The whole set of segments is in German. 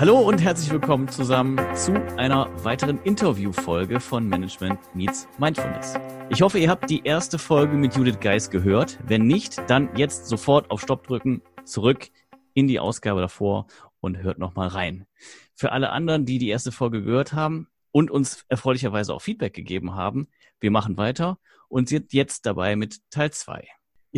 Hallo und herzlich willkommen zusammen zu einer weiteren Interviewfolge von Management Meets Mindfulness. Ich hoffe, ihr habt die erste Folge mit Judith Geis gehört. Wenn nicht, dann jetzt sofort auf Stopp drücken, zurück in die Ausgabe davor und hört nochmal rein. Für alle anderen, die die erste Folge gehört haben und uns erfreulicherweise auch Feedback gegeben haben, wir machen weiter und sind jetzt dabei mit Teil zwei.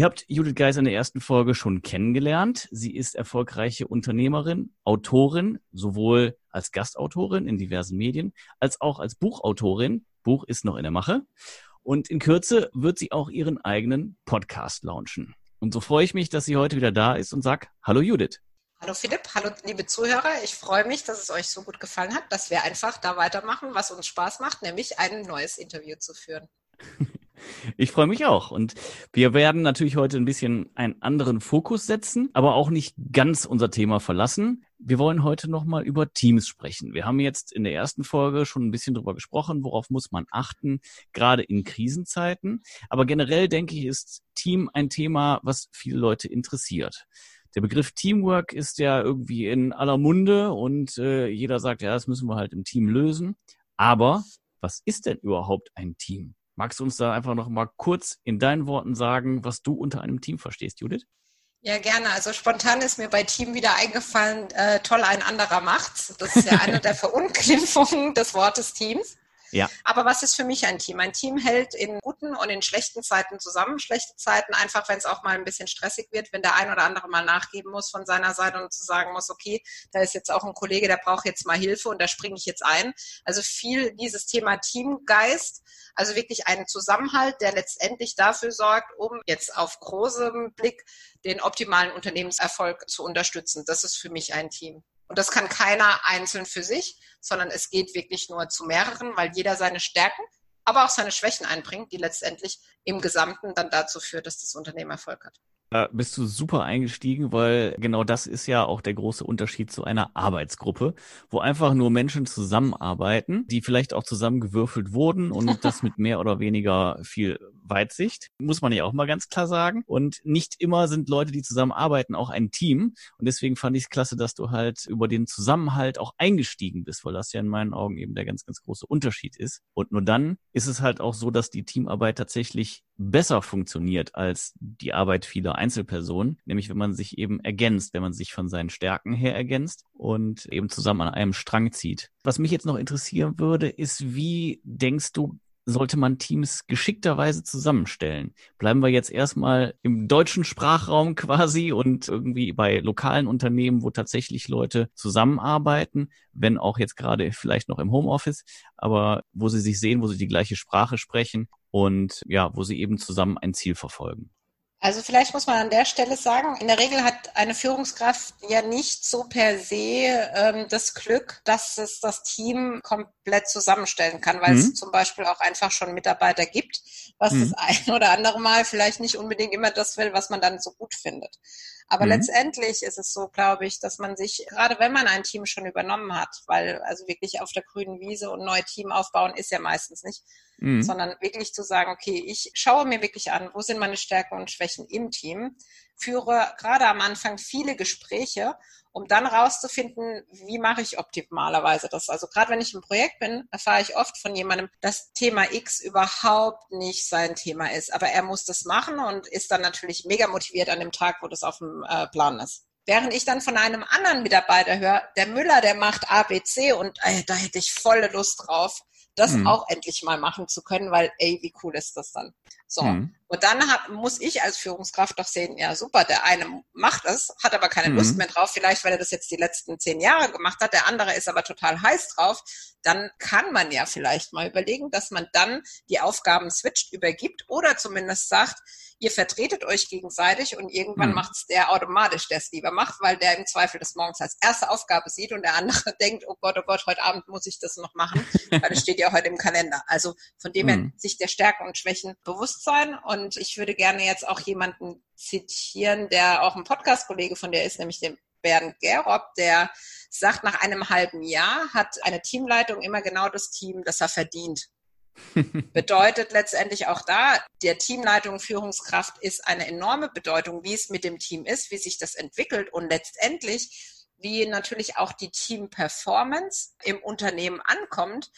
Ihr habt Judith Geis in der ersten Folge schon kennengelernt. Sie ist erfolgreiche Unternehmerin, Autorin, sowohl als Gastautorin in diversen Medien, als auch als Buchautorin. Buch ist noch in der Mache. Und in Kürze wird sie auch ihren eigenen Podcast launchen. Und so freue ich mich, dass sie heute wieder da ist und sag Hallo Judith. Hallo Philipp, hallo liebe Zuhörer. Ich freue mich, dass es euch so gut gefallen hat, dass wir einfach da weitermachen, was uns Spaß macht, nämlich ein neues Interview zu führen. Ich freue mich auch. Und wir werden natürlich heute ein bisschen einen anderen Fokus setzen, aber auch nicht ganz unser Thema verlassen. Wir wollen heute nochmal über Teams sprechen. Wir haben jetzt in der ersten Folge schon ein bisschen drüber gesprochen, worauf muss man achten, gerade in Krisenzeiten. Aber generell denke ich, ist Team ein Thema, was viele Leute interessiert. Der Begriff Teamwork ist ja irgendwie in aller Munde und äh, jeder sagt, ja, das müssen wir halt im Team lösen. Aber was ist denn überhaupt ein Team? Magst du uns da einfach noch mal kurz in deinen Worten sagen, was du unter einem Team verstehst, Judith? Ja, gerne. Also spontan ist mir bei Team wieder eingefallen, äh, toll, ein anderer macht's. Das ist ja eine der Verunglimpfungen des Wortes Teams. Ja. Aber was ist für mich ein Team? Ein Team hält in guten und in schlechten Zeiten zusammen. Schlechte Zeiten einfach, wenn es auch mal ein bisschen stressig wird, wenn der ein oder andere mal nachgeben muss von seiner Seite und zu sagen muss, okay, da ist jetzt auch ein Kollege, der braucht jetzt mal Hilfe und da springe ich jetzt ein. Also viel dieses Thema Teamgeist, also wirklich einen Zusammenhalt, der letztendlich dafür sorgt, um jetzt auf großem Blick den optimalen Unternehmenserfolg zu unterstützen. Das ist für mich ein Team. Und das kann keiner einzeln für sich, sondern es geht wirklich nur zu mehreren, weil jeder seine Stärken, aber auch seine Schwächen einbringt, die letztendlich im Gesamten dann dazu führt, dass das Unternehmen Erfolg hat. Da bist du super eingestiegen, weil genau das ist ja auch der große Unterschied zu einer Arbeitsgruppe, wo einfach nur Menschen zusammenarbeiten, die vielleicht auch zusammengewürfelt wurden und das mit mehr oder weniger viel Weitsicht, muss man ja auch mal ganz klar sagen. Und nicht immer sind Leute, die zusammenarbeiten, auch ein Team. Und deswegen fand ich es klasse, dass du halt über den Zusammenhalt auch eingestiegen bist, weil das ja in meinen Augen eben der ganz, ganz große Unterschied ist. Und nur dann ist es halt auch so, dass die Teamarbeit tatsächlich besser funktioniert als die Arbeit vieler Einzelpersonen, nämlich wenn man sich eben ergänzt, wenn man sich von seinen Stärken her ergänzt und eben zusammen an einem Strang zieht. Was mich jetzt noch interessieren würde, ist, wie denkst du, sollte man Teams geschickterweise zusammenstellen. Bleiben wir jetzt erstmal im deutschen Sprachraum quasi und irgendwie bei lokalen Unternehmen, wo tatsächlich Leute zusammenarbeiten, wenn auch jetzt gerade vielleicht noch im Homeoffice, aber wo sie sich sehen, wo sie die gleiche Sprache sprechen und ja, wo sie eben zusammen ein Ziel verfolgen. Also vielleicht muss man an der Stelle sagen, in der Regel hat eine Führungskraft ja nicht so per se ähm, das Glück, dass es das Team komplett zusammenstellen kann, weil mhm. es zum Beispiel auch einfach schon Mitarbeiter gibt, was mhm. das ein oder andere Mal vielleicht nicht unbedingt immer das will, was man dann so gut findet. Aber mhm. letztendlich ist es so, glaube ich, dass man sich, gerade wenn man ein Team schon übernommen hat, weil also wirklich auf der grünen Wiese und neue Team aufbauen ist ja meistens nicht, mhm. sondern wirklich zu sagen, okay, ich schaue mir wirklich an, wo sind meine Stärken und Schwächen im Team, führe gerade am Anfang viele Gespräche um dann rauszufinden, wie mache ich optimalerweise das. Also gerade wenn ich im Projekt bin, erfahre ich oft von jemandem, dass Thema X überhaupt nicht sein Thema ist. Aber er muss das machen und ist dann natürlich mega motiviert an dem Tag, wo das auf dem äh, Plan ist. Während ich dann von einem anderen Mitarbeiter höre, der Müller, der macht ABC und ey, da hätte ich volle Lust drauf, das mhm. auch endlich mal machen zu können, weil ey, wie cool ist das dann? So. Mhm. Und dann hat, muss ich als Führungskraft doch sehen, ja super, der eine macht es, hat aber keine mhm. Lust mehr drauf, vielleicht weil er das jetzt die letzten zehn Jahre gemacht hat, der andere ist aber total heiß drauf, dann kann man ja vielleicht mal überlegen, dass man dann die Aufgaben switcht, übergibt oder zumindest sagt, ihr vertretet euch gegenseitig und irgendwann mhm. macht es der automatisch, der es lieber macht, weil der im Zweifel das morgens als erste Aufgabe sieht und der andere denkt, oh Gott, oh Gott, heute Abend muss ich das noch machen, weil es steht ja heute im Kalender. Also von dem her mhm. sich der Stärken und Schwächen bewusst sein und ich würde gerne jetzt auch jemanden zitieren, der auch ein Podcast-Kollege von der ist, nämlich den Bernd Gerob, der sagt, nach einem halben Jahr hat eine Teamleitung immer genau das Team, das er verdient. Bedeutet letztendlich auch da, der Teamleitung, Führungskraft ist eine enorme Bedeutung, wie es mit dem Team ist, wie sich das entwickelt und letztendlich wie natürlich auch die Team-Performance im Unternehmen ankommt.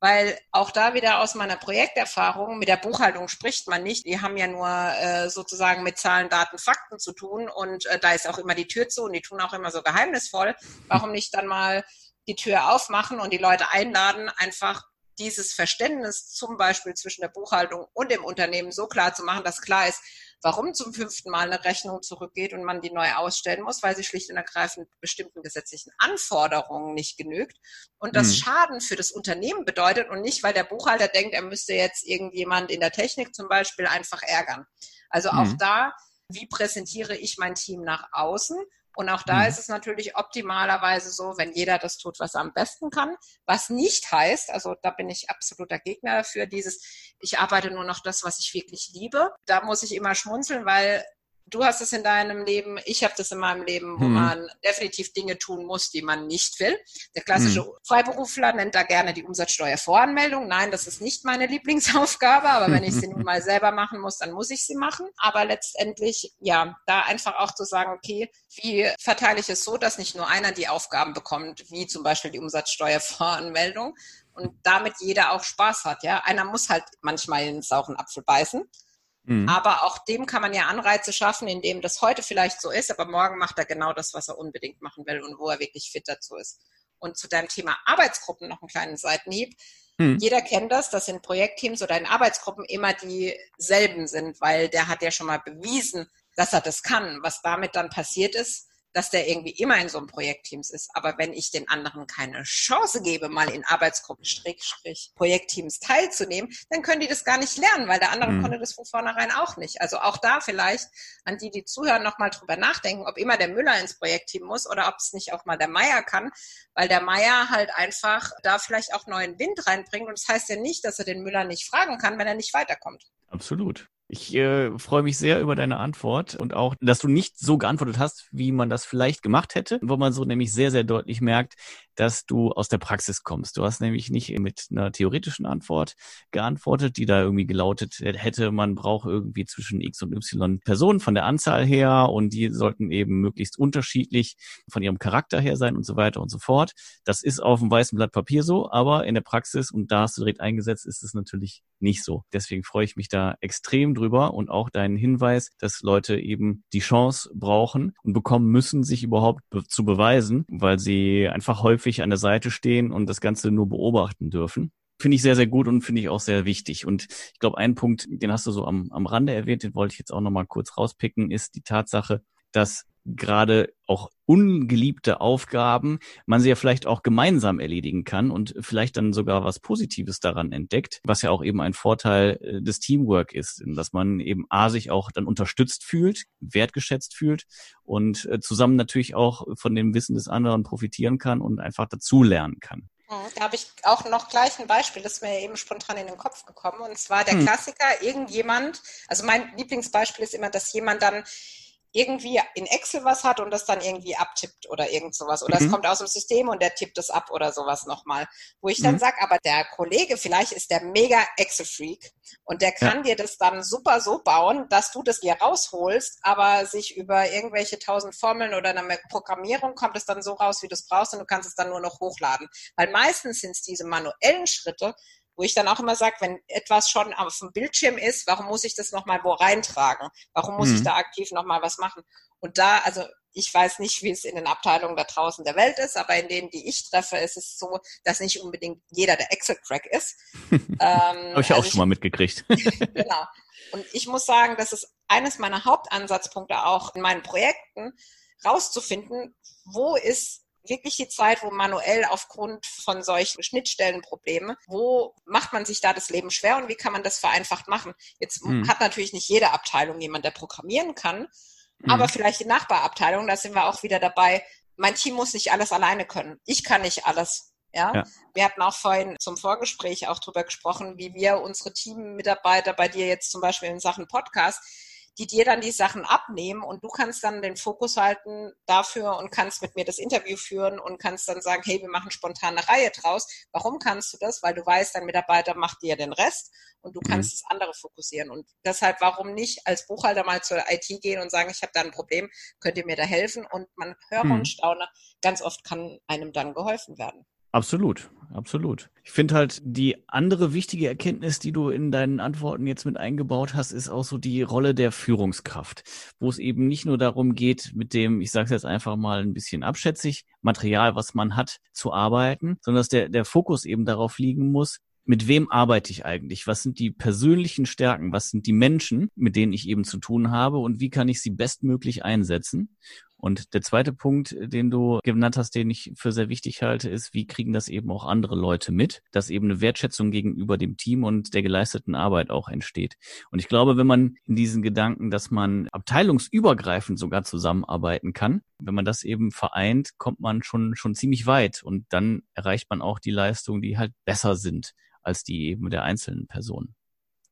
Weil auch da wieder aus meiner Projekterfahrung, mit der Buchhaltung spricht man nicht. Die haben ja nur äh, sozusagen mit Zahlen, Daten, Fakten zu tun. Und äh, da ist auch immer die Tür zu und die tun auch immer so geheimnisvoll. Warum nicht dann mal die Tür aufmachen und die Leute einladen, einfach dieses Verständnis zum Beispiel zwischen der Buchhaltung und dem Unternehmen so klar zu machen, dass klar ist, warum zum fünften Mal eine Rechnung zurückgeht und man die neu ausstellen muss, weil sie schlicht und ergreifend bestimmten gesetzlichen Anforderungen nicht genügt und das mhm. Schaden für das Unternehmen bedeutet und nicht, weil der Buchhalter denkt, er müsste jetzt irgendjemand in der Technik zum Beispiel einfach ärgern. Also auch mhm. da, wie präsentiere ich mein Team nach außen? Und auch da mhm. ist es natürlich optimalerweise so, wenn jeder das tut, was er am besten kann. Was nicht heißt, also da bin ich absoluter Gegner für dieses, ich arbeite nur noch das, was ich wirklich liebe. Da muss ich immer schmunzeln, weil du hast es in deinem Leben, ich habe das in meinem Leben, wo hm. man definitiv Dinge tun muss, die man nicht will. Der klassische hm. Freiberufler nennt da gerne die Umsatzsteuervoranmeldung. Nein, das ist nicht meine Lieblingsaufgabe, aber wenn ich sie nun mal selber machen muss, dann muss ich sie machen. Aber letztendlich, ja, da einfach auch zu sagen, okay, wie verteile ich es so, dass nicht nur einer die Aufgaben bekommt, wie zum Beispiel die Umsatzsteuervoranmeldung, und damit jeder auch Spaß hat. Ja, einer muss halt manchmal in den sauren Apfel beißen. Mhm. Aber auch dem kann man ja Anreize schaffen, indem das heute vielleicht so ist, aber morgen macht er genau das, was er unbedingt machen will und wo er wirklich fit dazu ist. Und zu deinem Thema Arbeitsgruppen noch einen kleinen Seitenhieb. Mhm. Jeder kennt das, dass in Projektteams oder in Arbeitsgruppen immer dieselben sind, weil der hat ja schon mal bewiesen, dass er das kann. Was damit dann passiert ist, dass der irgendwie immer in so einem Projektteams ist. Aber wenn ich den anderen keine Chance gebe, mal in Arbeitsgruppen, Strich, Projektteams teilzunehmen, dann können die das gar nicht lernen, weil der andere mhm. konnte das von vornherein auch nicht. Also auch da vielleicht an die, die zuhören, nochmal drüber nachdenken, ob immer der Müller ins Projektteam muss oder ob es nicht auch mal der Meier kann, weil der Meier halt einfach da vielleicht auch neuen Wind reinbringt. Und das heißt ja nicht, dass er den Müller nicht fragen kann, wenn er nicht weiterkommt. Absolut. Ich äh, freue mich sehr über deine Antwort und auch, dass du nicht so geantwortet hast, wie man das vielleicht gemacht hätte, wo man so nämlich sehr, sehr deutlich merkt, dass du aus der Praxis kommst. Du hast nämlich nicht mit einer theoretischen Antwort geantwortet, die da irgendwie gelautet hätte, man braucht irgendwie zwischen X und Y Personen von der Anzahl her und die sollten eben möglichst unterschiedlich von ihrem Charakter her sein und so weiter und so fort. Das ist auf dem weißen Blatt Papier so, aber in der Praxis, und da hast du direkt eingesetzt, ist es natürlich nicht so. Deswegen freue ich mich da extrem drüber und auch deinen Hinweis, dass Leute eben die Chance brauchen und bekommen müssen, sich überhaupt be zu beweisen, weil sie einfach häufig an der Seite stehen und das Ganze nur beobachten dürfen. Finde ich sehr, sehr gut und finde ich auch sehr wichtig. Und ich glaube, ein Punkt, den hast du so am, am Rande erwähnt, den wollte ich jetzt auch nochmal kurz rauspicken, ist die Tatsache, dass gerade auch ungeliebte Aufgaben man sie ja vielleicht auch gemeinsam erledigen kann und vielleicht dann sogar was Positives daran entdeckt, was ja auch eben ein Vorteil äh, des Teamwork ist, dass man eben A sich auch dann unterstützt fühlt, wertgeschätzt fühlt und äh, zusammen natürlich auch von dem Wissen des anderen profitieren kann und einfach dazulernen kann. Mhm, da habe ich auch noch gleich ein Beispiel, das ist mir eben spontan in den Kopf gekommen. Und zwar der hm. Klassiker, irgendjemand, also mein Lieblingsbeispiel ist immer, dass jemand dann irgendwie in Excel was hat und das dann irgendwie abtippt oder irgend sowas. Oder mhm. es kommt aus dem System und der tippt es ab oder sowas nochmal. Wo ich dann mhm. sage, aber der Kollege, vielleicht ist der mega Excel-Freak und der kann ja. dir das dann super so bauen, dass du das dir rausholst, aber sich über irgendwelche tausend Formeln oder eine Programmierung kommt es dann so raus, wie du es brauchst und du kannst es dann nur noch hochladen. Weil meistens sind es diese manuellen Schritte, wo ich dann auch immer sage, wenn etwas schon auf dem Bildschirm ist, warum muss ich das nochmal wo reintragen? Warum muss mhm. ich da aktiv nochmal was machen? Und da, also ich weiß nicht, wie es in den Abteilungen da draußen der Welt ist, aber in denen, die ich treffe, ist es so, dass nicht unbedingt jeder der Excel-Crack ist. ähm, Habe ich also auch schon mal mitgekriegt. genau. Und ich muss sagen, das ist eines meiner Hauptansatzpunkte auch in meinen Projekten, rauszufinden, wo ist wirklich die Zeit, wo manuell aufgrund von solchen Schnittstellenproblemen, wo macht man sich da das Leben schwer und wie kann man das vereinfacht machen? Jetzt mhm. hat natürlich nicht jede Abteilung jemand, der programmieren kann, mhm. aber vielleicht die Nachbarabteilung, da sind wir auch wieder dabei. Mein Team muss nicht alles alleine können. Ich kann nicht alles. Ja? ja? wir hatten auch vorhin zum Vorgespräch auch drüber gesprochen, wie wir unsere Teammitarbeiter bei dir jetzt zum Beispiel in Sachen Podcast die dir dann die Sachen abnehmen und du kannst dann den Fokus halten dafür und kannst mit mir das Interview führen und kannst dann sagen, hey, wir machen spontan eine Reihe draus. Warum kannst du das? Weil du weißt, dein Mitarbeiter macht dir den Rest und du kannst mhm. das andere fokussieren. Und deshalb, warum nicht als Buchhalter mal zur IT gehen und sagen, ich habe da ein Problem, könnt ihr mir da helfen? Und man höre mhm. und staune, ganz oft kann einem dann geholfen werden. Absolut, absolut. Ich finde halt, die andere wichtige Erkenntnis, die du in deinen Antworten jetzt mit eingebaut hast, ist auch so die Rolle der Führungskraft, wo es eben nicht nur darum geht, mit dem, ich sage es jetzt einfach mal ein bisschen abschätzig, Material, was man hat, zu arbeiten, sondern dass der, der Fokus eben darauf liegen muss, mit wem arbeite ich eigentlich? Was sind die persönlichen Stärken? Was sind die Menschen, mit denen ich eben zu tun habe? Und wie kann ich sie bestmöglich einsetzen? Und der zweite Punkt, den du genannt hast, den ich für sehr wichtig halte, ist, wie kriegen das eben auch andere Leute mit, dass eben eine Wertschätzung gegenüber dem Team und der geleisteten Arbeit auch entsteht. Und ich glaube, wenn man in diesen Gedanken, dass man abteilungsübergreifend sogar zusammenarbeiten kann, wenn man das eben vereint, kommt man schon, schon ziemlich weit und dann erreicht man auch die Leistungen, die halt besser sind als die eben der einzelnen Personen.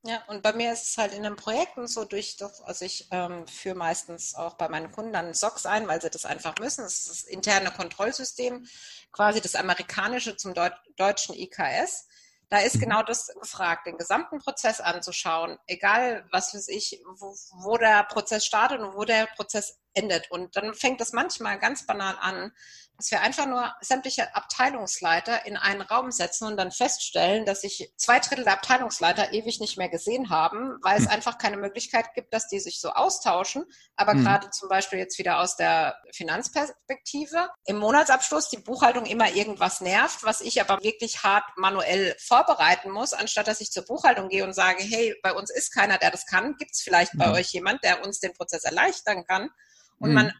Ja, und bei mir ist es halt in den Projekten so durch, also ich ähm, führe meistens auch bei meinen Kunden dann SOX ein, weil sie das einfach müssen. Das ist das interne Kontrollsystem, quasi das amerikanische zum Deut deutschen IKS. Da ist mhm. genau das gefragt, den gesamten Prozess anzuschauen, egal was weiß ich, wo, wo der Prozess startet und wo der Prozess endet. Und dann fängt das manchmal ganz banal an, dass wir einfach nur sämtliche Abteilungsleiter in einen Raum setzen und dann feststellen, dass sich zwei Drittel der Abteilungsleiter ewig nicht mehr gesehen haben, weil es hm. einfach keine Möglichkeit gibt, dass die sich so austauschen. Aber hm. gerade zum Beispiel jetzt wieder aus der Finanzperspektive, im Monatsabschluss die Buchhaltung immer irgendwas nervt, was ich aber wirklich hart manuell vorbereiten muss, anstatt dass ich zur Buchhaltung gehe und sage, hey, bei uns ist keiner, der das kann, gibt es vielleicht hm. bei euch jemand, der uns den Prozess erleichtern kann. Und hm. man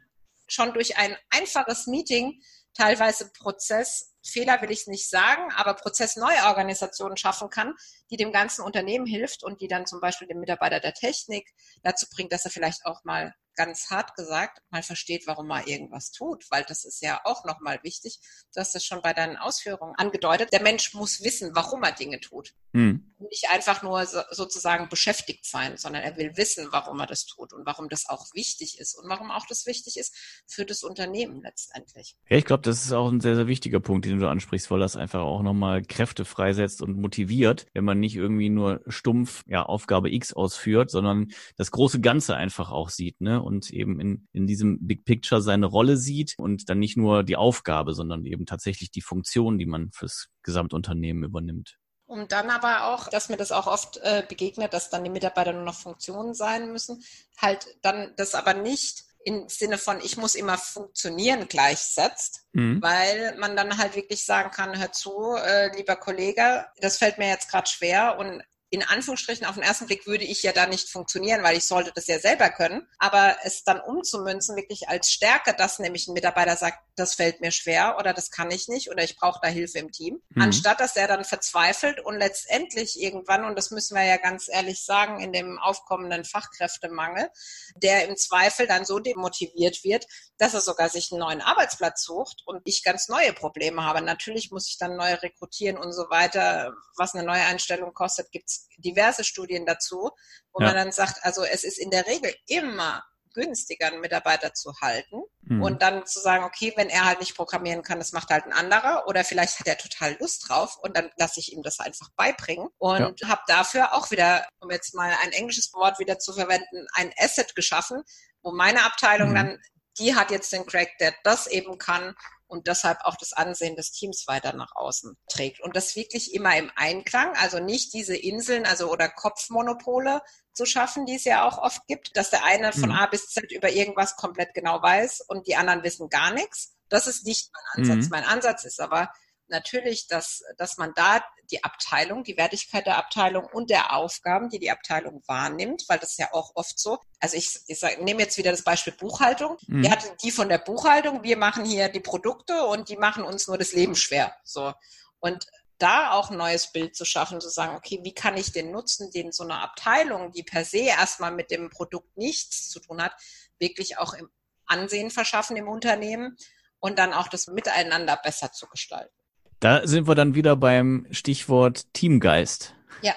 schon durch ein einfaches Meeting teilweise Prozessfehler will ich es nicht sagen, aber Prozessneuorganisationen schaffen kann, die dem ganzen Unternehmen hilft und die dann zum Beispiel den Mitarbeiter der Technik dazu bringt, dass er vielleicht auch mal ganz hart gesagt mal versteht, warum man irgendwas tut, weil das ist ja auch nochmal wichtig. Du hast das schon bei deinen Ausführungen angedeutet. Der Mensch muss wissen, warum er Dinge tut. Hm. Nicht einfach nur so, sozusagen beschäftigt sein, sondern er will wissen, warum er das tut und warum das auch wichtig ist und warum auch das wichtig ist für das Unternehmen letztendlich. Ja, ich glaube, das ist auch ein sehr, sehr wichtiger Punkt, den du ansprichst, weil das einfach auch nochmal Kräfte freisetzt und motiviert, wenn man nicht irgendwie nur stumpf ja, Aufgabe X ausführt, sondern das große Ganze einfach auch sieht, ne? Und eben in, in diesem Big Picture seine Rolle sieht und dann nicht nur die Aufgabe, sondern eben tatsächlich die Funktion, die man fürs Gesamtunternehmen übernimmt. Und dann aber auch, dass mir das auch oft äh, begegnet, dass dann die Mitarbeiter nur noch Funktionen sein müssen, halt dann das aber nicht im Sinne von, ich muss immer funktionieren gleichsetzt, mhm. weil man dann halt wirklich sagen kann, hör zu, äh, lieber Kollege, das fällt mir jetzt gerade schwer und in Anführungsstrichen auf den ersten Blick würde ich ja da nicht funktionieren, weil ich sollte das ja selber können. Aber es dann umzumünzen, wirklich als Stärke, dass nämlich ein Mitarbeiter sagt, das fällt mir schwer oder das kann ich nicht oder ich brauche da Hilfe im Team, mhm. anstatt dass er dann verzweifelt und letztendlich irgendwann, und das müssen wir ja ganz ehrlich sagen, in dem aufkommenden Fachkräftemangel, der im Zweifel dann so demotiviert wird, dass er sogar sich einen neuen Arbeitsplatz sucht und ich ganz neue Probleme habe. Natürlich muss ich dann neu rekrutieren und so weiter. Was eine neue Einstellung kostet, gibt es diverse Studien dazu, wo ja. man dann sagt, also es ist in der Regel immer günstiger, einen Mitarbeiter zu halten mhm. und dann zu sagen, okay, wenn er halt nicht programmieren kann, das macht halt ein anderer oder vielleicht hat er total Lust drauf und dann lasse ich ihm das einfach beibringen und ja. habe dafür auch wieder, um jetzt mal ein englisches Wort wieder zu verwenden, ein Asset geschaffen, wo meine Abteilung mhm. dann, die hat jetzt den Crack, der das eben kann und deshalb auch das Ansehen des Teams weiter nach außen trägt. Und das wirklich immer im Einklang, also nicht diese Inseln, also oder Kopfmonopole zu schaffen, die es ja auch oft gibt, dass der eine von mhm. A bis Z über irgendwas komplett genau weiß und die anderen wissen gar nichts. Das ist nicht mein Ansatz. Mhm. Mein Ansatz ist aber, natürlich, dass, dass man da die Abteilung, die Wertigkeit der Abteilung und der Aufgaben, die die Abteilung wahrnimmt, weil das ist ja auch oft so. Also ich, ich sag, nehme jetzt wieder das Beispiel Buchhaltung. Mhm. Wir hatten die von der Buchhaltung, wir machen hier die Produkte und die machen uns nur das Leben schwer. So. Und da auch ein neues Bild zu schaffen, zu sagen, okay, wie kann ich den Nutzen, den so eine Abteilung, die per se erstmal mit dem Produkt nichts zu tun hat, wirklich auch im Ansehen verschaffen im Unternehmen und dann auch das Miteinander besser zu gestalten. Da sind wir dann wieder beim Stichwort Teamgeist. Ja,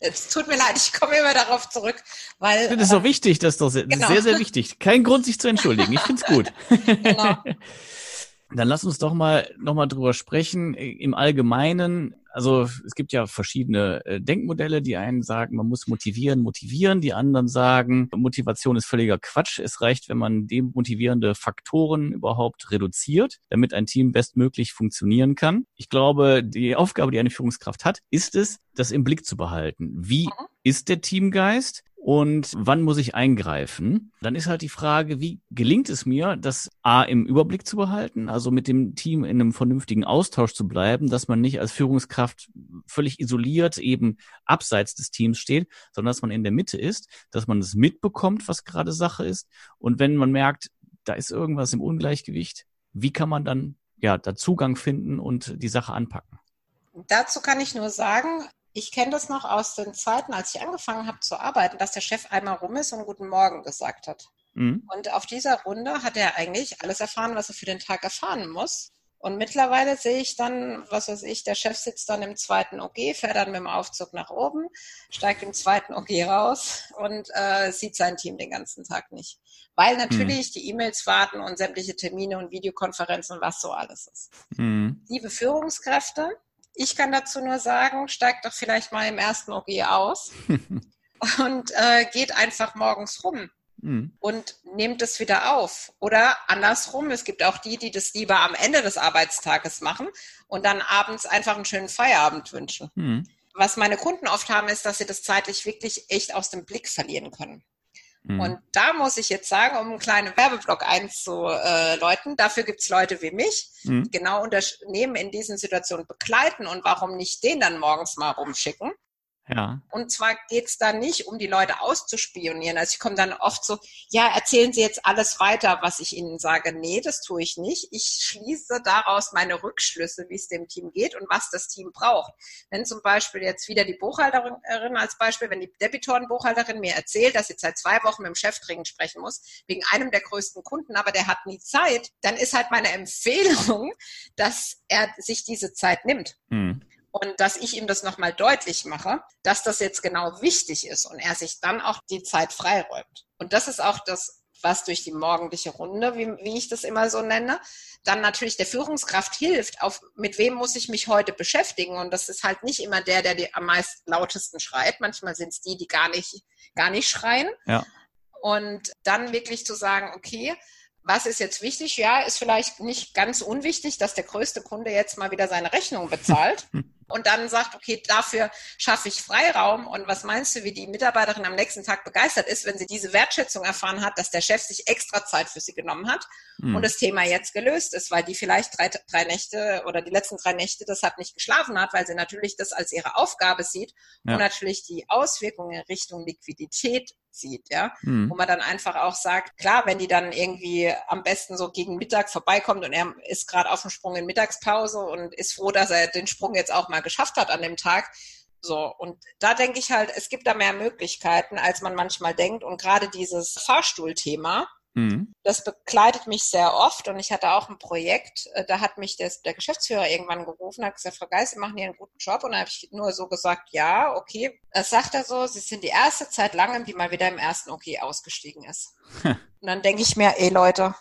Es tut mir leid, ich komme immer darauf zurück, weil. Das ist doch äh, wichtig, das ist doch sehr, genau. sehr, sehr wichtig. Kein Grund, sich zu entschuldigen. Ich finde es gut. genau. Dann lass uns doch mal noch mal drüber sprechen. Im Allgemeinen, also es gibt ja verschiedene äh, Denkmodelle. Die einen sagen, man muss motivieren, motivieren. Die anderen sagen, Motivation ist völliger Quatsch. Es reicht, wenn man demotivierende Faktoren überhaupt reduziert, damit ein Team bestmöglich funktionieren kann. Ich glaube, die Aufgabe, die eine Führungskraft hat, ist es, das im Blick zu behalten. Wie mhm. ist der Teamgeist? Und wann muss ich eingreifen? Dann ist halt die Frage, wie gelingt es mir, das A im Überblick zu behalten, also mit dem Team in einem vernünftigen Austausch zu bleiben, dass man nicht als Führungskraft völlig isoliert eben abseits des Teams steht, sondern dass man in der Mitte ist, dass man es mitbekommt, was gerade Sache ist. Und wenn man merkt, da ist irgendwas im Ungleichgewicht, wie kann man dann ja da Zugang finden und die Sache anpacken? Dazu kann ich nur sagen, ich kenne das noch aus den Zeiten, als ich angefangen habe zu arbeiten, dass der Chef einmal rum ist und Guten Morgen gesagt hat. Mhm. Und auf dieser Runde hat er eigentlich alles erfahren, was er für den Tag erfahren muss. Und mittlerweile sehe ich dann, was weiß ich, der Chef sitzt dann im zweiten OG, fährt dann mit dem Aufzug nach oben, steigt im zweiten OG raus und äh, sieht sein Team den ganzen Tag nicht. Weil natürlich mhm. die E-Mails warten und sämtliche Termine und Videokonferenzen und was so alles ist. Mhm. Liebe Führungskräfte, ich kann dazu nur sagen, steigt doch vielleicht mal im ersten OG aus und äh, geht einfach morgens rum. Mhm. Und nehmt es wieder auf. Oder andersrum, es gibt auch die, die das lieber am Ende des Arbeitstages machen und dann abends einfach einen schönen Feierabend wünschen. Mhm. Was meine Kunden oft haben, ist, dass sie das zeitlich wirklich echt aus dem Blick verlieren können. Mhm. Und da muss ich jetzt sagen, um einen kleinen Werbeblock einzuläuten, dafür gibt es Leute wie mich, mhm. die genau Unternehmen in diesen Situationen begleiten und warum nicht den dann morgens mal rumschicken. Ja. Und zwar geht's da nicht um die Leute auszuspionieren. Also ich komme dann oft so, ja, erzählen Sie jetzt alles weiter, was ich Ihnen sage. Nee, das tue ich nicht. Ich schließe daraus meine Rückschlüsse, wie es dem Team geht und was das Team braucht. Wenn zum Beispiel jetzt wieder die Buchhalterin als Beispiel, wenn die Debitorenbuchhalterin mir erzählt, dass sie seit zwei Wochen mit dem Chef dringend sprechen muss, wegen einem der größten Kunden, aber der hat nie Zeit, dann ist halt meine Empfehlung, dass er sich diese Zeit nimmt. Mhm und dass ich ihm das nochmal deutlich mache, dass das jetzt genau wichtig ist und er sich dann auch die Zeit freiräumt. Und das ist auch das, was durch die morgendliche Runde, wie, wie ich das immer so nenne, dann natürlich der Führungskraft hilft, auf mit wem muss ich mich heute beschäftigen. Und das ist halt nicht immer der, der die am meisten lautesten schreit. Manchmal sind es die, die gar nicht, gar nicht schreien. Ja. Und dann wirklich zu sagen, okay, was ist jetzt wichtig? Ja, ist vielleicht nicht ganz unwichtig, dass der größte Kunde jetzt mal wieder seine Rechnung bezahlt. und dann sagt, okay, dafür schaffe ich Freiraum. Und was meinst du, wie die Mitarbeiterin am nächsten Tag begeistert ist, wenn sie diese Wertschätzung erfahren hat, dass der Chef sich extra Zeit für sie genommen hat mhm. und das Thema jetzt gelöst ist, weil die vielleicht drei, drei Nächte oder die letzten drei Nächte deshalb nicht geschlafen hat, weil sie natürlich das als ihre Aufgabe sieht ja. und natürlich die Auswirkungen in Richtung Liquidität sieht, ja, mhm. wo man dann einfach auch sagt, klar, wenn die dann irgendwie am besten so gegen Mittag vorbeikommt und er ist gerade auf dem Sprung in Mittagspause und ist froh, dass er den Sprung jetzt auch mal geschafft hat an dem Tag. So, und da denke ich halt, es gibt da mehr Möglichkeiten, als man manchmal denkt. Und gerade dieses Fahrstuhlthema, Mhm. Das begleitet mich sehr oft und ich hatte auch ein Projekt, äh, da hat mich des, der Geschäftsführer irgendwann gerufen, hat gesagt, Frau Geist, Sie machen hier einen guten Job und da habe ich nur so gesagt, ja, okay. Das sagt er so, Sie sind die erste Zeit lang, die mal wieder im ersten Okay ausgestiegen ist. und dann denke ich mir, ey Leute,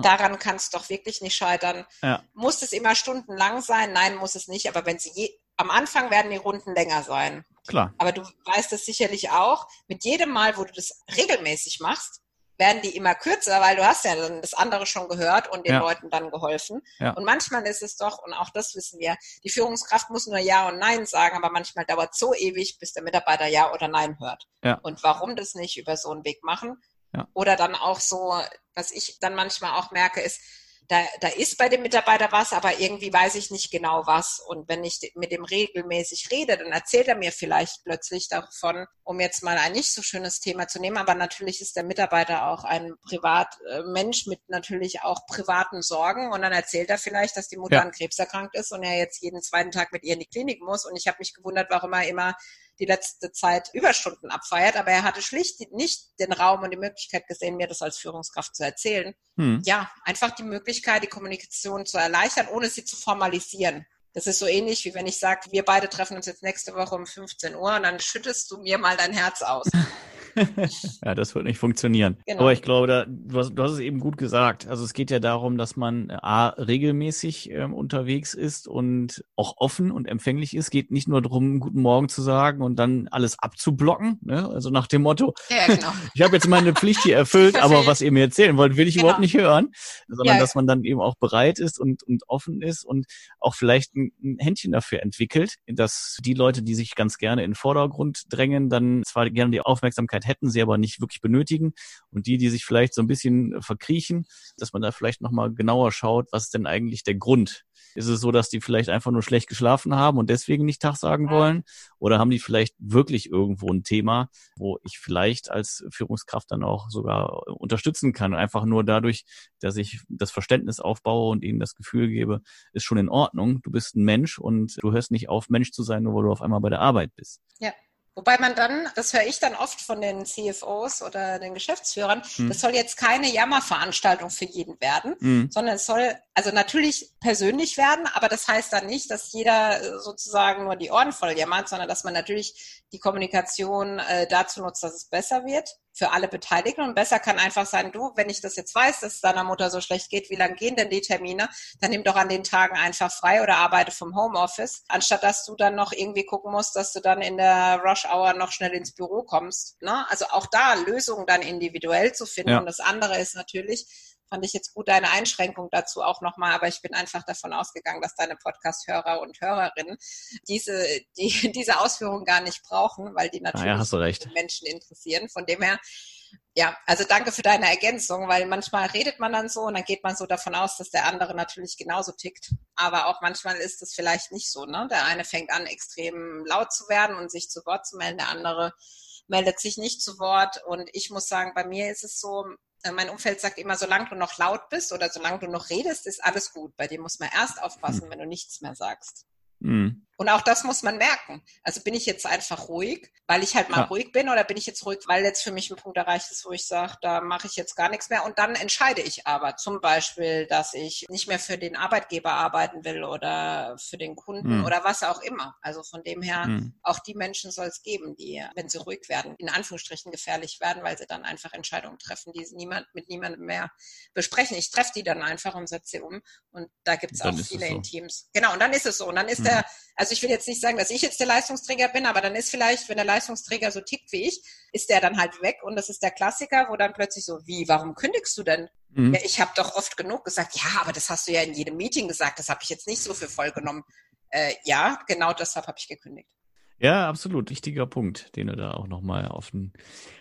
Daran kann es doch wirklich nicht scheitern. Ja. Muss es immer stundenlang sein? Nein, muss es nicht. Aber wenn sie je, am Anfang werden die Runden länger sein. Klar. Aber du weißt es sicherlich auch. Mit jedem Mal, wo du das regelmäßig machst, werden die immer kürzer, weil du hast ja dann das andere schon gehört und den ja. Leuten dann geholfen. Ja. Und manchmal ist es doch, und auch das wissen wir, die Führungskraft muss nur Ja und Nein sagen, aber manchmal dauert es so ewig, bis der Mitarbeiter Ja oder Nein hört. Ja. Und warum das nicht über so einen Weg machen? Oder dann auch so, was ich dann manchmal auch merke, ist, da, da ist bei dem Mitarbeiter was, aber irgendwie weiß ich nicht genau was. Und wenn ich mit dem regelmäßig rede, dann erzählt er mir vielleicht plötzlich davon, um jetzt mal ein nicht so schönes Thema zu nehmen. Aber natürlich ist der Mitarbeiter auch ein Privatmensch mit natürlich auch privaten Sorgen. Und dann erzählt er vielleicht, dass die Mutter ja. an Krebs erkrankt ist und er jetzt jeden zweiten Tag mit ihr in die Klinik muss. Und ich habe mich gewundert, warum er immer die letzte Zeit Überstunden abfeiert, aber er hatte schlicht nicht den Raum und die Möglichkeit gesehen, mir das als Führungskraft zu erzählen. Hm. Ja, einfach die Möglichkeit, die Kommunikation zu erleichtern, ohne sie zu formalisieren. Das ist so ähnlich, wie wenn ich sage, wir beide treffen uns jetzt nächste Woche um 15 Uhr und dann schüttest du mir mal dein Herz aus. ja, das wird nicht funktionieren. Genau. Aber ich glaube, da, du, hast, du hast es eben gut gesagt. Also es geht ja darum, dass man äh, A, regelmäßig ähm, unterwegs ist und auch offen und empfänglich ist. Geht nicht nur darum, guten Morgen zu sagen und dann alles abzublocken. Ne? Also nach dem Motto, ja, genau. ich habe jetzt meine Pflicht hier erfüllt, aber was ihr mir erzählen wollt, will ich genau. überhaupt nicht hören. Sondern ja, dass man dann eben auch bereit ist und, und offen ist und auch vielleicht ein, ein Händchen dafür entwickelt, dass die Leute, die sich ganz gerne in den Vordergrund drängen, dann zwar gerne die Aufmerksamkeit Möglichkeit hätten, sie aber nicht wirklich benötigen. Und die, die sich vielleicht so ein bisschen verkriechen, dass man da vielleicht nochmal genauer schaut, was ist denn eigentlich der Grund? Ist es so, dass die vielleicht einfach nur schlecht geschlafen haben und deswegen nicht Tag sagen wollen? Oder haben die vielleicht wirklich irgendwo ein Thema, wo ich vielleicht als Führungskraft dann auch sogar unterstützen kann? Einfach nur dadurch, dass ich das Verständnis aufbaue und ihnen das Gefühl gebe, ist schon in Ordnung. Du bist ein Mensch und du hörst nicht auf, Mensch zu sein, nur weil du auf einmal bei der Arbeit bist. Ja. Wobei man dann, das höre ich dann oft von den CFOs oder den Geschäftsführern, hm. das soll jetzt keine Jammerveranstaltung für jeden werden, hm. sondern es soll also natürlich persönlich werden, aber das heißt dann nicht, dass jeder sozusagen nur die Ohren voll jammert, sondern dass man natürlich die Kommunikation äh, dazu nutzt, dass es besser wird für alle Beteiligten. Und besser kann einfach sein, du, wenn ich das jetzt weiß, dass es deiner Mutter so schlecht geht, wie lange gehen denn die Termine? Dann nimm doch an den Tagen einfach frei oder arbeite vom Homeoffice, anstatt dass du dann noch irgendwie gucken musst, dass du dann in der Rush Hour noch schnell ins Büro kommst. Ne? Also auch da Lösungen dann individuell zu finden. Ja. Und das andere ist natürlich, fand ich jetzt gut deine Einschränkung dazu auch nochmal, aber ich bin einfach davon ausgegangen, dass deine Podcast-Hörer und Hörerinnen diese, die, diese Ausführungen gar nicht brauchen, weil die natürlich ah ja, Menschen interessieren. Von dem her, ja, also danke für deine Ergänzung, weil manchmal redet man dann so und dann geht man so davon aus, dass der andere natürlich genauso tickt. Aber auch manchmal ist es vielleicht nicht so. Ne? Der eine fängt an, extrem laut zu werden und sich zu Wort zu melden, der andere meldet sich nicht zu Wort. Und ich muss sagen, bei mir ist es so, äh, mein Umfeld sagt immer, solange du noch laut bist oder solange du noch redest, ist alles gut. Bei dir muss man erst aufpassen, hm. wenn du nichts mehr sagst. Mhm. Und auch das muss man merken. Also bin ich jetzt einfach ruhig, weil ich halt mal ja. ruhig bin oder bin ich jetzt ruhig, weil jetzt für mich ein Punkt erreicht ist, wo ich sage, da mache ich jetzt gar nichts mehr. Und dann entscheide ich aber zum Beispiel, dass ich nicht mehr für den Arbeitgeber arbeiten will oder für den Kunden mhm. oder was auch immer. Also von dem her, mhm. auch die Menschen soll es geben, die, wenn sie ruhig werden, in Anführungsstrichen gefährlich werden, weil sie dann einfach Entscheidungen treffen, die sie niemand, mit niemandem mehr besprechen. Ich treffe die dann einfach und setze sie um. Und da gibt es auch viele so. in Teams. Genau, und dann ist es so. Und dann ist mhm. der, also ich will jetzt nicht sagen, dass ich jetzt der Leistungsträger bin, aber dann ist vielleicht, wenn der Leistungsträger so tickt wie ich, ist der dann halt weg und das ist der Klassiker, wo dann plötzlich so, wie, warum kündigst du denn? Mhm. Ja, ich habe doch oft genug gesagt, ja, aber das hast du ja in jedem Meeting gesagt, das habe ich jetzt nicht so für voll genommen. Äh, ja, genau deshalb habe ich gekündigt. Ja, absolut. Wichtiger Punkt, den du da auch nochmal auf,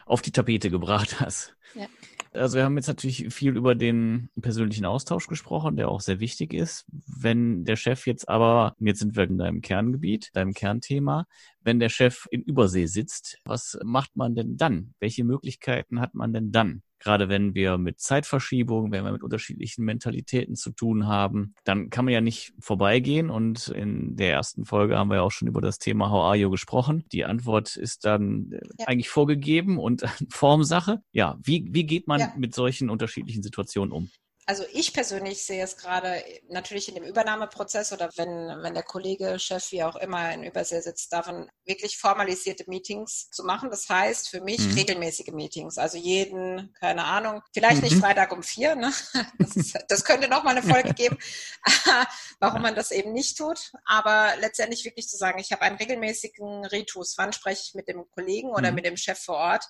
auf die Tapete gebracht hast. Ja. Also wir haben jetzt natürlich viel über den persönlichen Austausch gesprochen, der auch sehr wichtig ist. Wenn der Chef jetzt aber, jetzt sind wir in deinem Kerngebiet, deinem Kernthema, wenn der Chef in Übersee sitzt, was macht man denn dann? Welche Möglichkeiten hat man denn dann? Gerade wenn wir mit Zeitverschiebung, wenn wir mit unterschiedlichen Mentalitäten zu tun haben, dann kann man ja nicht vorbeigehen. Und in der ersten Folge haben wir ja auch schon über das Thema How are you gesprochen. Die Antwort ist dann äh, ja. eigentlich vorgegeben und Formsache. Ja, wie, wie geht man ja. mit solchen unterschiedlichen Situationen um? Also ich persönlich sehe es gerade natürlich in dem Übernahmeprozess oder wenn, wenn der Kollege, Chef, wie auch immer in Übersee sitzt, davon wirklich formalisierte Meetings zu machen. Das heißt für mich mhm. regelmäßige Meetings. Also jeden, keine Ahnung, vielleicht mhm. nicht Freitag um vier, ne? das, ist, das könnte nochmal eine Folge geben, warum man das eben nicht tut. Aber letztendlich wirklich zu sagen, ich habe einen regelmäßigen Ritus. Wann spreche ich mit dem Kollegen oder mhm. mit dem Chef vor Ort?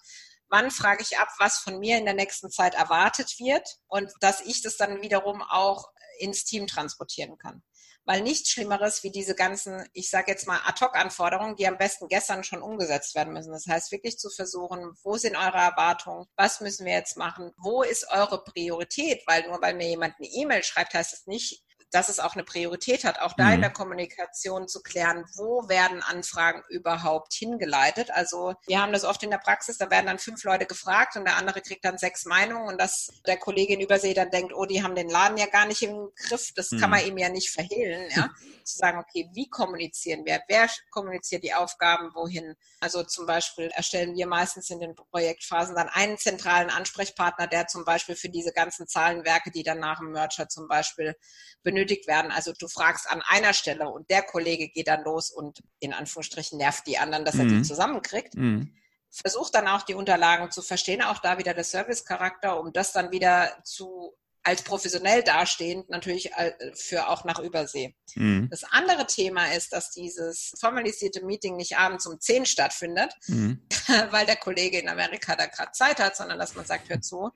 Wann frage ich ab, was von mir in der nächsten Zeit erwartet wird und dass ich das dann wiederum auch ins Team transportieren kann. Weil nichts Schlimmeres wie diese ganzen, ich sage jetzt mal Ad-Hoc-Anforderungen, die am besten gestern schon umgesetzt werden müssen. Das heißt wirklich zu versuchen, wo sind eure Erwartungen, was müssen wir jetzt machen, wo ist eure Priorität, weil nur weil mir jemand eine E-Mail schreibt, heißt es nicht, dass es auch eine Priorität hat, auch da mhm. in der Kommunikation zu klären, wo werden Anfragen überhaupt hingeleitet. Also wir haben das oft in der Praxis, da werden dann fünf Leute gefragt und der andere kriegt dann sechs Meinungen und dass der Kollege in Übersee dann denkt, oh, die haben den Laden ja gar nicht im Griff, das mhm. kann man ihm ja nicht verhehlen, ja. zu sagen, okay, wie kommunizieren wir? Wer kommuniziert die Aufgaben wohin? Also zum Beispiel erstellen wir meistens in den Projektphasen dann einen zentralen Ansprechpartner, der zum Beispiel für diese ganzen Zahlenwerke, die dann nach dem Merger zum Beispiel benötigt benötigt werden. Also du fragst an einer Stelle und der Kollege geht dann los und in Anführungsstrichen nervt die anderen, dass er die mhm. zusammenkriegt. Mhm. Versucht dann auch die Unterlagen zu verstehen, auch da wieder der Service-Charakter, um das dann wieder zu als professionell dastehend natürlich äh, für auch nach Übersee. Mhm. Das andere Thema ist, dass dieses formalisierte Meeting nicht abends um 10 stattfindet, mhm. weil der Kollege in Amerika da gerade Zeit hat, sondern dass man sagt, hör zu,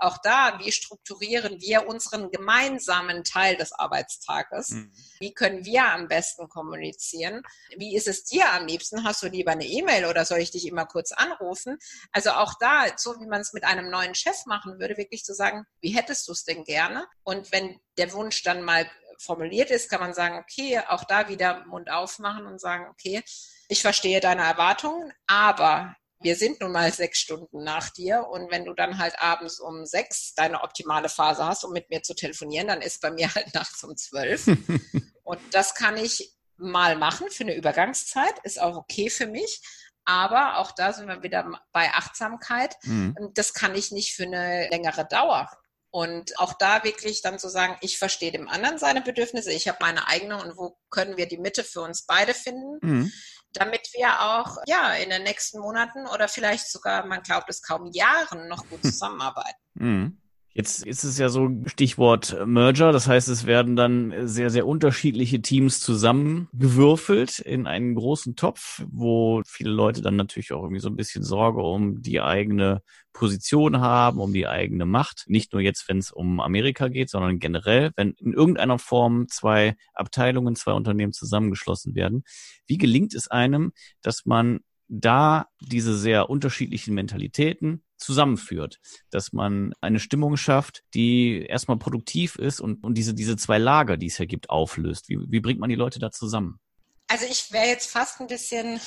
auch da, wie strukturieren wir unseren gemeinsamen Teil des Arbeitstages? Mhm. Wie können wir am besten kommunizieren? Wie ist es dir am liebsten? Hast du lieber eine E-Mail oder soll ich dich immer kurz anrufen? Also auch da, so wie man es mit einem neuen Chef machen würde, wirklich zu sagen, wie hättest du es denn gerne? Und wenn der Wunsch dann mal formuliert ist, kann man sagen, okay, auch da wieder Mund aufmachen und sagen, okay, ich verstehe deine Erwartungen, aber wir sind nun mal sechs Stunden nach dir und wenn du dann halt abends um sechs deine optimale Phase hast, um mit mir zu telefonieren, dann ist bei mir halt nachts um zwölf. und das kann ich mal machen für eine Übergangszeit, ist auch okay für mich. Aber auch da sind wir wieder bei Achtsamkeit. Mhm. Das kann ich nicht für eine längere Dauer. Und auch da wirklich dann zu sagen, ich verstehe dem anderen seine Bedürfnisse, ich habe meine eigene und wo können wir die Mitte für uns beide finden. Mhm damit wir auch ja in den nächsten Monaten oder vielleicht sogar, man glaubt es kaum Jahren, noch gut zusammenarbeiten. Mhm. Jetzt ist es ja so Stichwort Merger, das heißt, es werden dann sehr, sehr unterschiedliche Teams zusammengewürfelt in einen großen Topf, wo viele Leute dann natürlich auch irgendwie so ein bisschen Sorge um die eigene Position haben, um die eigene Macht. Nicht nur jetzt, wenn es um Amerika geht, sondern generell, wenn in irgendeiner Form zwei Abteilungen, zwei Unternehmen zusammengeschlossen werden. Wie gelingt es einem, dass man da diese sehr unterschiedlichen Mentalitäten zusammenführt, dass man eine Stimmung schafft, die erstmal produktiv ist und, und diese, diese zwei Lager, die es hier gibt, auflöst. Wie, wie bringt man die Leute da zusammen? Also ich wäre jetzt fast ein bisschen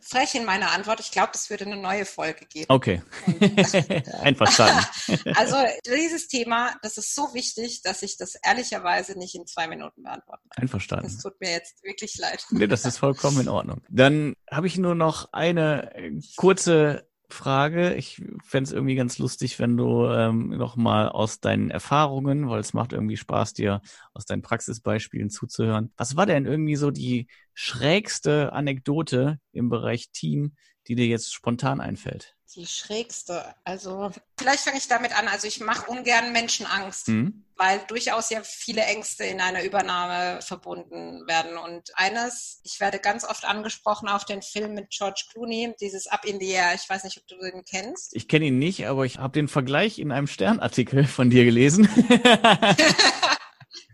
frech in meiner Antwort. Ich glaube, es würde eine neue Folge geben. Okay. Einverstanden. also dieses Thema, das ist so wichtig, dass ich das ehrlicherweise nicht in zwei Minuten beantworten kann. Einverstanden. Es tut mir jetzt wirklich leid. Nee, das ist vollkommen in Ordnung. Dann habe ich nur noch eine kurze Frage. Ich fände es irgendwie ganz lustig, wenn du ähm, nochmal aus deinen Erfahrungen, weil es macht irgendwie Spaß, dir aus deinen Praxisbeispielen zuzuhören. Was war denn irgendwie so die schrägste Anekdote im Bereich Team, die dir jetzt spontan einfällt? Die schrägste. Also vielleicht fange ich damit an. Also ich mache ungern Menschen Angst, mhm. weil durchaus ja viele Ängste in einer Übernahme verbunden werden. Und eines, ich werde ganz oft angesprochen auf den Film mit George Clooney, dieses Up in the Air. Ich weiß nicht, ob du den kennst. Ich kenne ihn nicht, aber ich habe den Vergleich in einem Sternartikel von dir gelesen.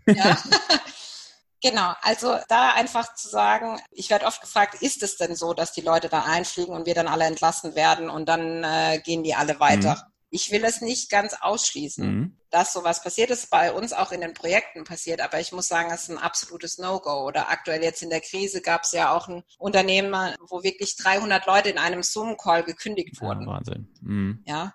ja. Genau, also da einfach zu sagen, ich werde oft gefragt, ist es denn so, dass die Leute da einfliegen und wir dann alle entlassen werden und dann äh, gehen die alle weiter? Mhm. Ich will es nicht ganz ausschließen, mhm. dass sowas passiert ist, bei uns auch in den Projekten passiert, aber ich muss sagen, es ist ein absolutes No-Go. Oder aktuell jetzt in der Krise gab es ja auch ein Unternehmen, wo wirklich 300 Leute in einem Zoom-Call gekündigt wurden. Ja, Wahnsinn. Mhm. Ja,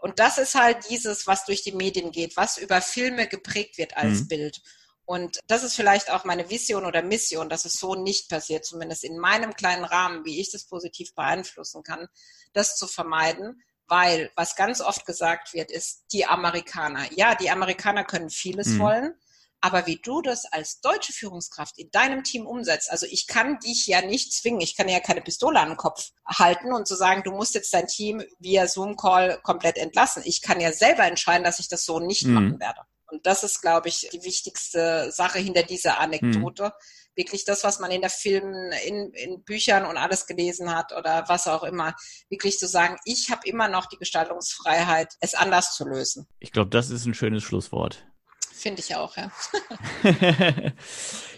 und das ist halt dieses, was durch die Medien geht, was über Filme geprägt wird als mhm. Bild. Und das ist vielleicht auch meine Vision oder Mission, dass es so nicht passiert, zumindest in meinem kleinen Rahmen, wie ich das positiv beeinflussen kann, das zu vermeiden. Weil was ganz oft gesagt wird, ist die Amerikaner. Ja, die Amerikaner können vieles mhm. wollen, aber wie du das als deutsche Führungskraft in deinem Team umsetzt, also ich kann dich ja nicht zwingen, ich kann ja keine Pistole an den Kopf halten und zu sagen, du musst jetzt dein Team via Zoom-Call komplett entlassen. Ich kann ja selber entscheiden, dass ich das so nicht mhm. machen werde. Und das ist, glaube ich, die wichtigste Sache hinter dieser Anekdote. Hm. Wirklich das, was man in der Filmen, in, in Büchern und alles gelesen hat oder was auch immer. Wirklich zu sagen, ich habe immer noch die Gestaltungsfreiheit, es anders zu lösen. Ich glaube, das ist ein schönes Schlusswort. Finde ich auch, ja.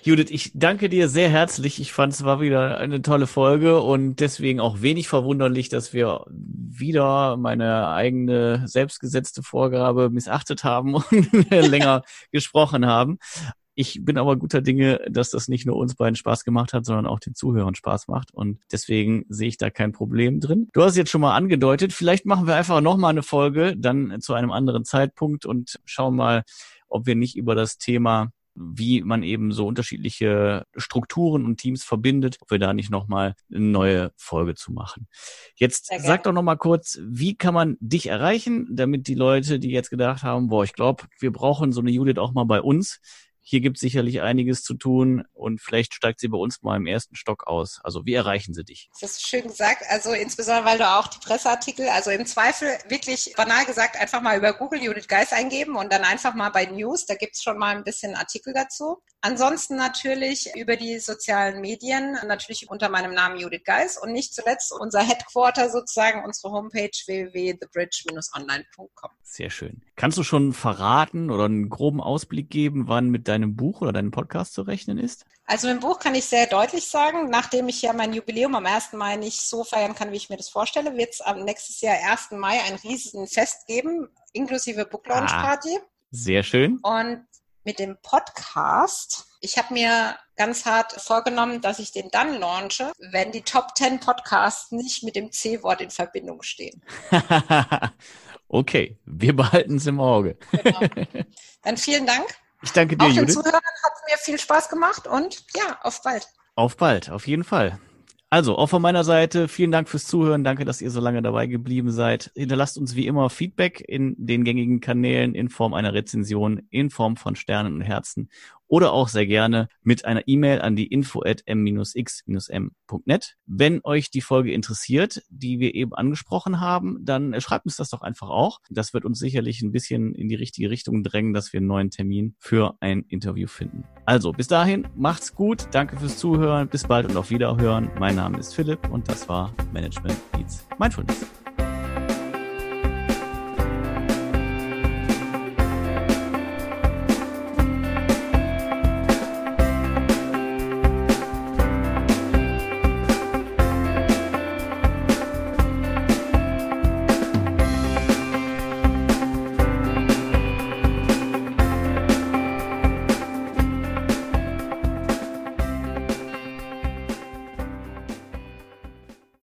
Judith, ich danke dir sehr herzlich. Ich fand es war wieder eine tolle Folge und deswegen auch wenig verwunderlich, dass wir wieder meine eigene selbstgesetzte Vorgabe missachtet haben und länger gesprochen haben. Ich bin aber guter Dinge, dass das nicht nur uns beiden Spaß gemacht hat, sondern auch den Zuhörern Spaß macht. Und deswegen sehe ich da kein Problem drin. Du hast jetzt schon mal angedeutet, vielleicht machen wir einfach nochmal eine Folge, dann zu einem anderen Zeitpunkt und schauen mal, ob wir nicht über das Thema wie man eben so unterschiedliche Strukturen und Teams verbindet, ob wir da nicht nochmal eine neue Folge zu machen. Jetzt sag doch nochmal kurz, wie kann man dich erreichen, damit die Leute, die jetzt gedacht haben, boah, ich glaube, wir brauchen so eine Judith auch mal bei uns, hier gibt es sicherlich einiges zu tun und vielleicht steigt sie bei uns mal im ersten Stock aus. Also wie erreichen sie dich? Das ist schön gesagt. Also insbesondere, weil du auch die Presseartikel, also im Zweifel wirklich banal gesagt, einfach mal über Google Judith Geis eingeben und dann einfach mal bei News, da gibt es schon mal ein bisschen Artikel dazu. Ansonsten natürlich über die sozialen Medien, natürlich unter meinem Namen Judith Geis und nicht zuletzt unser Headquarter sozusagen, unsere Homepage www.thebridge-online.com. Sehr schön. Kannst du schon verraten oder einen groben Ausblick geben, wann mit deinem Buch oder deinem Podcast zu rechnen ist? Also im Buch kann ich sehr deutlich sagen, nachdem ich ja mein Jubiläum am 1. Mai nicht so feiern kann, wie ich mir das vorstelle, wird es am nächstes Jahr 1. Mai ein riesigen Fest geben, inklusive Book Launch Party. Ah, sehr schön. Und mit dem Podcast. Ich habe mir ganz hart vorgenommen, dass ich den dann launche, wenn die Top 10 Podcasts nicht mit dem C-Wort in Verbindung stehen. okay, wir behalten es im Auge. genau. Dann vielen Dank. Ich danke dir, Auch den Judith. Zuhörern hat es mir viel Spaß gemacht und ja, auf bald. Auf bald, auf jeden Fall. Also, auch von meiner Seite, vielen Dank fürs Zuhören. Danke, dass ihr so lange dabei geblieben seid. Hinterlasst uns wie immer Feedback in den gängigen Kanälen in Form einer Rezension, in Form von Sternen und Herzen oder auch sehr gerne mit einer E-Mail an die info at m-x-m.net. Wenn euch die Folge interessiert, die wir eben angesprochen haben, dann schreibt uns das doch einfach auch. Das wird uns sicherlich ein bisschen in die richtige Richtung drängen, dass wir einen neuen Termin für ein Interview finden. Also, bis dahin, macht's gut. Danke fürs Zuhören. Bis bald und auf Wiederhören. Mein Name ist Philipp und das war Management Beats Mindfulness.